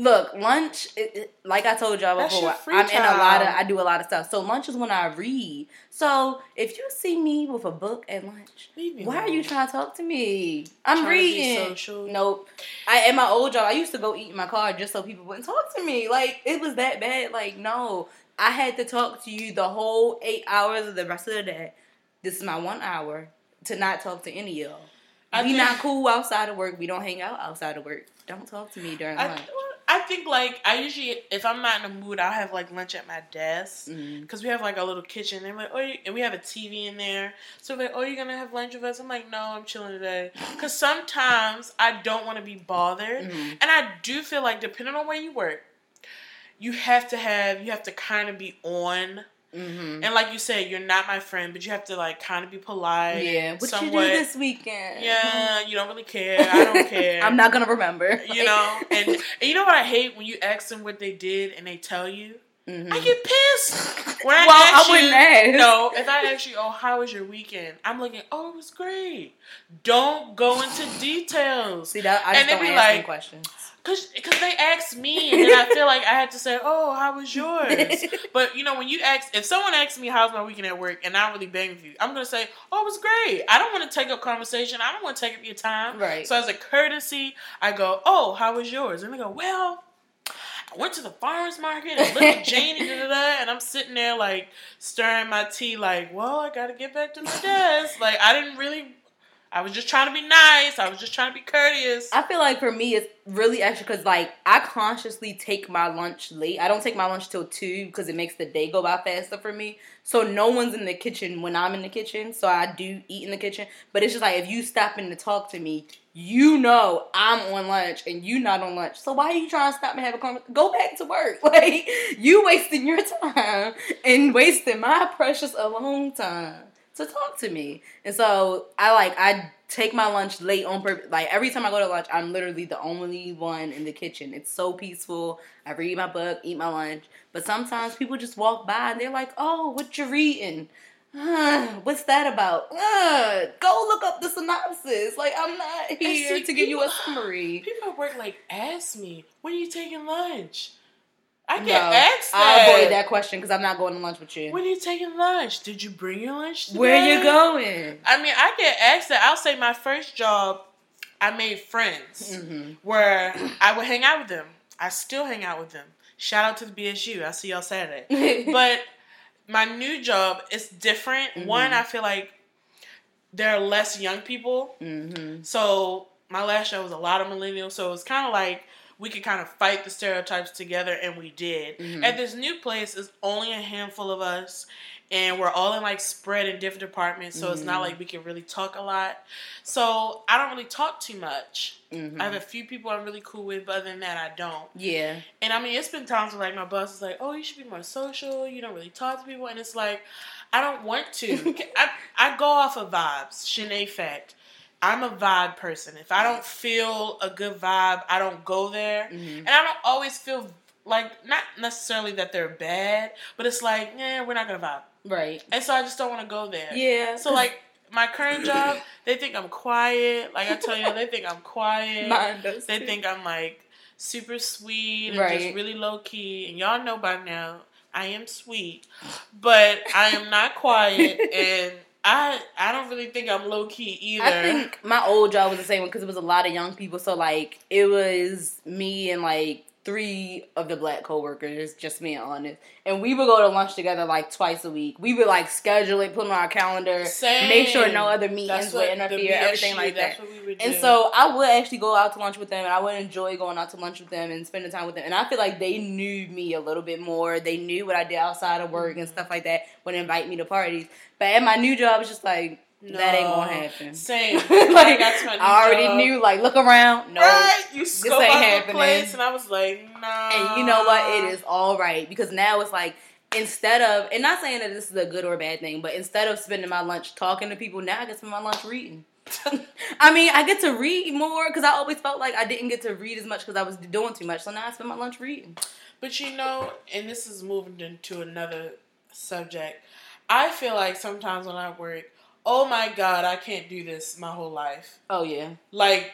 Look, lunch. It, like I told y'all before, I'm time. in a lot of. I do a lot of stuff. So lunch is when I read. So if you see me with a book at lunch, why are you trying to talk to me? I'm reading. Nope. I at my old job, I used to go eat in my car just so people wouldn't talk to me. Like it was that bad. Like no, I had to talk to you the whole eight hours of the rest of the day. This is my one hour to not talk to any of y'all. I we not cool outside of work. We don't hang out outside of work. Don't talk to me during I, lunch. I think like I usually, if I'm not in the mood, I'll have like lunch at my desk because mm-hmm. we have like a little kitchen. And like, oh, and we have a TV in there. So like, oh, you're gonna have lunch with us? I'm like, no, I'm chilling today. (laughs) Because sometimes I don't want to be bothered, mm-hmm. and I do feel like depending on where you work, you have to have you have to kind of be on Mm-hmm. And like you said, you're not my friend, but you have to like kind of be polite. Yeah. What somewhat. you do this weekend? Yeah, you don't really care. I don't (laughs) care. I'm not gonna remember. You know, and, and you know what I hate when you ask them what they did and they tell you. Mm-hmm. I get pissed (laughs) when I well, ask I wouldn't you. Ask. No, if I ask you, "Oh, how was your weekend?" I'm looking, "Oh, it was great." Don't go into details. See that? I just and don't be like, questions. Cause, cause they asked me, and then I feel like I had to say, "Oh, how was yours?" (laughs) but you know, when you ask, if someone asks me how's my weekend at work, and I really bang with you, I'm gonna say, "Oh, it was great." I don't want to take up conversation. I don't want to take up your time. Right. So as a courtesy, I go, "Oh, how was yours?" And they go, "Well." I went to the farmer's market and looked at Janie, da, da, da, and I'm sitting there like stirring my tea, like, well, I gotta get back to my desk. Like, I didn't really I was just trying to be nice. I was just trying to be courteous. I feel like for me, it's really extra because like I consciously take my lunch late. I don't take my lunch till two because it makes the day go by faster for me. So no one's in the kitchen when I'm in the kitchen. So I do eat in the kitchen. But it's just like if you stop in to talk to me, you know I'm on lunch and you not on lunch. So why are you trying to stop and have a conversation? Go back to work. (laughs) Like you wasting your time and wasting my precious alone time to talk to me. And so I like I take my lunch late on purpose. Like every time I go to lunch, I'm literally the only one in the kitchen. It's so peaceful. I read my book, eat my lunch. But sometimes people just walk by and they're like, "Oh, what you reading?" Uh, what's that about? Uh, go look up the synopsis. Like I'm not here see, to give people, you a summary. People at work like ask me, "When are you taking lunch?" I get no, asked that. I avoid that question because I'm not going to lunch with you. When are you taking lunch? Did you bring your lunch today? Where you going? I mean, I get asked that. I'll say my first job, I made friends mm-hmm. where I would hang out with them. I still hang out with them. Shout out to the BSU. I'll see y'all Saturday. (laughs) but my new job is different. Mm-hmm. One, I feel like there are less young people. Mm-hmm. So my last show was a lot of millennials. So it was kind of like we could kind of fight the stereotypes together, and we did. Mm-hmm. At this new place, it's only a handful of us, and we're all in like spread in different departments, so mm-hmm. it's not mm-hmm. like we can really talk a lot. So I don't really talk too much. Mm-hmm. I have a few people I'm really cool with, but other than that, I don't. Yeah. And I mean, it's been times where like my boss is like, "Oh, you should be more social. You don't really talk to people," and it's like, I don't want to. (laughs) I I go off of vibes. Shanae fact. I'm a vibe person. If I don't feel a good vibe, I don't go there. Mm-hmm. And I don't always feel like not necessarily that they're bad, but it's like, yeah, we're not gonna vibe. Right. And so I just don't want to go there. Yeah. So like my current job, they think I'm quiet. Like I tell you, they think I'm quiet. (laughs) Mine does they too. think I'm like super sweet and right. just really low key. And y'all know by now I am sweet, but I am not quiet (laughs) and I I don't really think I'm low key either. I think my old job was the same one because it was a lot of young people. So like it was me and like three of the black coworkers, just being honest. And we would go to lunch together like twice a week. We would like schedule it, put on our calendar, Same. make sure no other meetings would interfere, everything like that. And so I would actually go out to lunch with them and I would enjoy going out to lunch with them and spending time with them. And I feel like they knew me a little bit more. They knew what I did outside of work and stuff like that, would invite me to parties. But at my new job, it's just like no, that ain't gonna happen. Same. (laughs) like my I already job. knew. Like, look around. No, right? you this ain't happening. Place and I was like, no. Nah. And you know what? It is all right because now it's like instead of and not saying that this is a good or a bad thing, but instead of spending my lunch talking to people, now I get to spend my lunch reading. (laughs) I mean, I get to read more because I always felt like I didn't get to read as much because I was doing too much. So now I spend my lunch reading. But you know, and this is moving into another subject. I feel like sometimes when I work, oh my god, I can't do this my whole life. Oh yeah. Like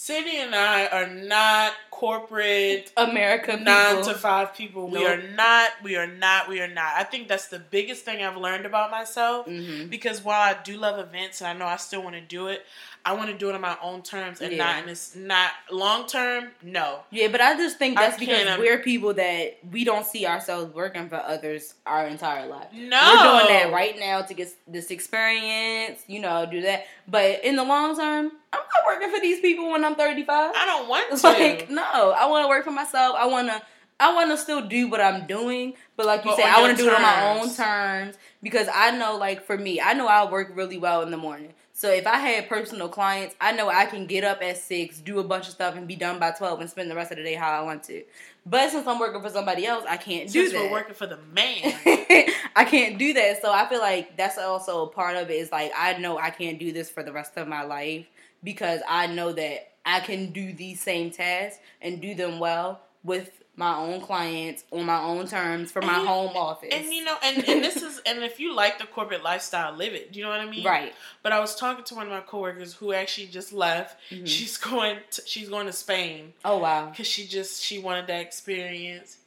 Cindy and I are not corporate America nine to five people. Nope. We are not. We are not. We are not. I think that's the biggest thing I've learned about myself. Mm-hmm. Because while I do love events and I know I still want to do it, I want to do it on my own terms and yeah. not in this not long term. No. Yeah, but I just think that's because we're people that we don't see ourselves working for others our entire life. No, we're doing that right now to get this experience. You know, do that. But in the long term, I'm not working for these people when I'm 35. I don't want to. Like, no, I want to work for myself. I want to. I want to still do what I'm doing, but like you but said, I want to do it on my own terms because I know, like for me, I know I work really well in the morning. So if I had personal clients, I know I can get up at six, do a bunch of stuff, and be done by twelve, and spend the rest of the day how I want to. But since I'm working for somebody else, I can't do since that. We're working for the man. (laughs) I can't do that. So I feel like that's also a part of it. Is like I know I can't do this for the rest of my life because I know that I can do these same tasks and do them well with my own clients on my own terms for and my you, home office. And you know, and, and this is (laughs) and if you like the corporate lifestyle, live it. Do you know what I mean? Right. But I was talking to one of my coworkers who actually just left. Mm-hmm. She's (laughs) going to, she's going to Spain. Oh wow. Cuz she just she wanted that experience. (laughs)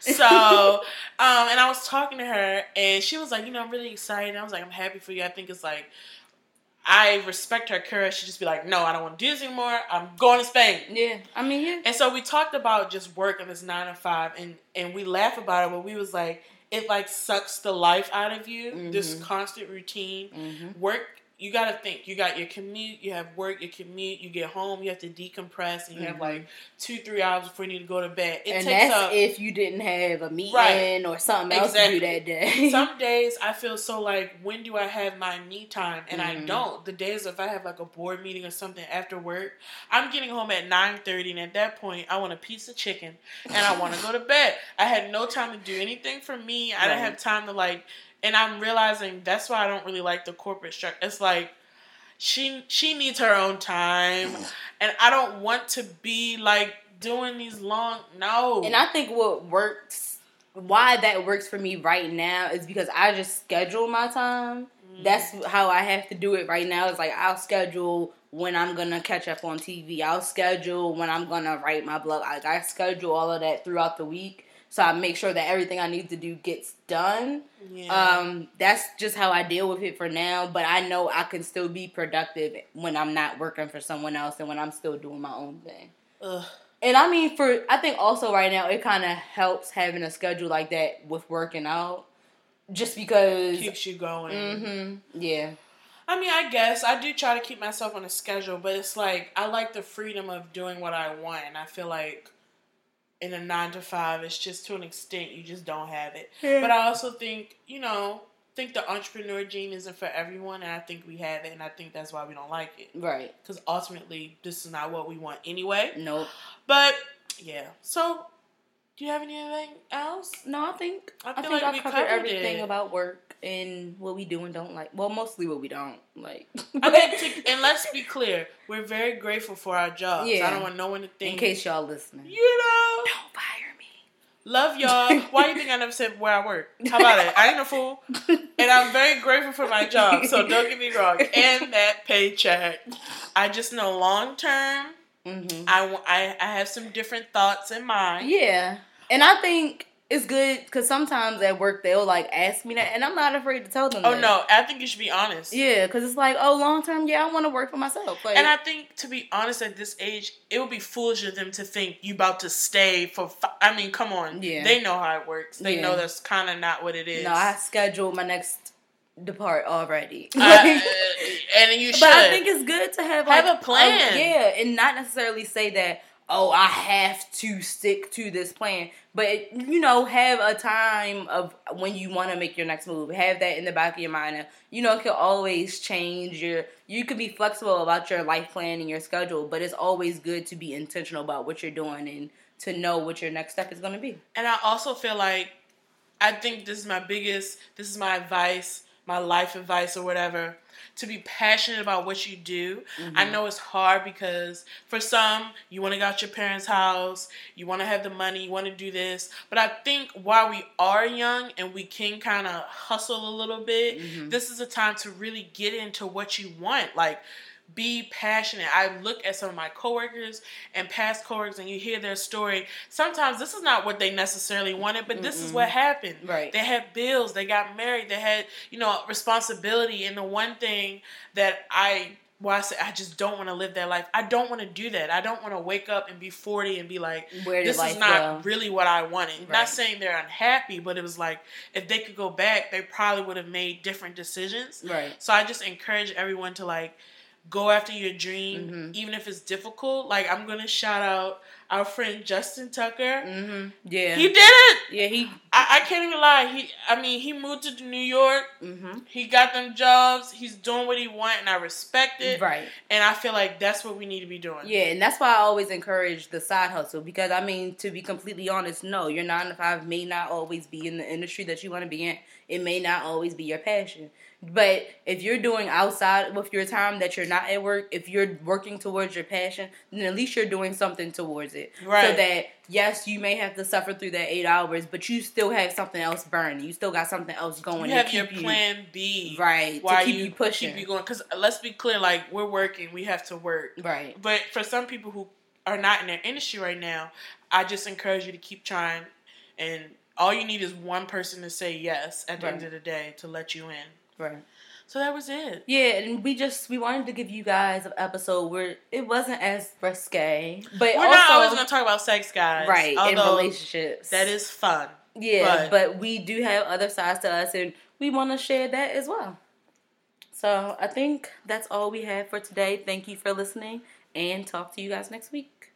So, um, and I was talking to her, and she was like, you know, I'm really excited. I was like, I'm happy for you. I think it's like I respect her courage. She just be like, no, I don't want to do this anymore. I'm going to Spain. Yeah, I mean, yeah. And so we talked about just work working this nine to five, and and we laugh about it, but we was like, it like sucks the life out of you. Mm-hmm. This constant routine, mm-hmm. work you got to think. You got your commute, you have work, your commute, you get home, you have to decompress, and you mm-hmm. have like two, three hours before you need to go to bed. It and that's up, if you didn't have a meeting right. or something else exactly. to do that day. Some (laughs) days I feel so like, when do I have my me time? And mm-hmm. I don't. The days if I have like a board meeting or something after work, I'm getting home at nine thirty, and at that point, I want a piece of chicken and I want to go to (laughs) bed. I had no time to do anything for me. I right. didn't have time to like and I'm realizing that's why I don't really like the corporate structure. It's like she she needs her own time, (sighs) and I don't want to be like doing these long no. And I think what works, why that works for me right now is because I just schedule my time. Mm. That's how I have to do it right now. It's like I'll schedule when I'm gonna catch up on TV. I'll schedule when I'm gonna write my blog. Like I schedule all of that throughout the week so I make sure that everything I need to do gets done. Yeah. Um, that's just how I deal with it for now. But I know I can still be productive when I'm not working for someone else and when I'm still doing my own thing. Ugh. And I mean, for I think also right now it kind of helps having a schedule like that with working out, just because keeps you going. Mm-hmm. Yeah. I mean, I guess I do try to keep myself on a schedule, but it's like I like the freedom of doing what I want, and I feel like in a nine to five, it's just to an extent you just don't have it. Yeah. But I also think you know think the entrepreneur gene isn't for everyone, and I think we have it, and I think that's why we don't like it. Right. Because ultimately, this is not what we want anyway. Nope. But yeah. So, do you have anything else? No, I think I, I think like I covered, covered everything it. about work and what we do and don't like. Well, mostly what we don't like. I think, (laughs) to, and let's be clear, we're very grateful for our jobs. Yeah. I don't want no one to think. In case y'all listening, you know, don't fire me. Love y'all. Why do you think I never said where I work? How about it? I ain't a fool. And I'm very grateful for my job. So don't get me wrong. And that paycheck. I just know long term, mm-hmm. I, I, I have some different thoughts in mind. Yeah. And I think it's good because sometimes at work they'll like ask me that, and I'm not afraid to tell them. Oh that. no, I think you should be honest. Yeah, because it's like, oh, long term, yeah, I want to work for myself. Like, and I think to be honest, at this age, it would be foolish of them to think you about to stay for. Fi- I mean, come on, yeah, they know how it works. They yeah. know that's kind of not what it is. No, I scheduled my next depart already. uh, (laughs) and you should. But I think it's good to have like, have a plan. A, yeah, and not necessarily say that oh, I have to stick to this plan. But you know, have a time of when you want to make your next move. Have that in the back of your mind. You know, it can always change your. You can be flexible about your life plan and your schedule, but it's always good to be intentional about what you're doing and to know what your next step is going to be. And I also feel like, I think this is my biggest. This is my advice, my life advice, or whatever to be passionate about what you do. Mm-hmm. I know it's hard because for some, you want to go out your parents' house, you want to have the money, you want to do this. But I think while we are young and we can kind of hustle a little bit, mm-hmm. this is a time to really get into what you want. Like, be passionate. I look at some of my coworkers and past coworkers and you hear their story. Sometimes this is not what they necessarily wanted, but this Mm-mm. is what happened. Right. They had bills, they got married, they had, you know, responsibility. And the one thing that I well, I say I just don't want to live that life. I don't want to do that. I don't want to wake up and be 40 and be like, this is not go? really what I wanted. Right. Not saying they're unhappy, but it was like if they could go back, they probably would have made different decisions. Right. So I just encourage everyone to like go after your dream, mm-hmm. even if it's difficult. Like I'm gonna shout out our friend Justin Tucker. Mm-hmm. Yeah, he did it. Yeah, he. I, I, can't even lie. He, I mean, he moved to New York. Mm-hmm. He got them jobs. He's doing what he want, and I respect it. Right. And I feel like that's what we need to be doing. Yeah, and that's why I always encourage the side hustle because I mean, to be completely honest, no, your nine to five may not always be in the industry that you want to be in. It may not always be your passion. But if you're doing outside with your time that you're not at work, if you're working towards your passion, then at least you're doing something towards it. Right. So that yes, you may have to suffer through that eight hours, but you still have something else burning. You still got something else going. You have your plan B, right? Why to keep you, you pushing, keep you going. Because uh, let's be clear, like we're working, we have to work, right? But for some people who are not in their industry right now, I just encourage you to keep trying, and all you need is one person to say yes at the right. end of the day to let you in, right? So that was it. Yeah, and we just we wanted to give you guys an episode where it wasn't as risque, but we're also, not always going to talk about sex, guys. Right, in relationships. That is fun. Yeah, but, but we do have other sides to us, and we want to share that as well. So I think that's all we have for today. Thank you for listening, and talk to you guys next week.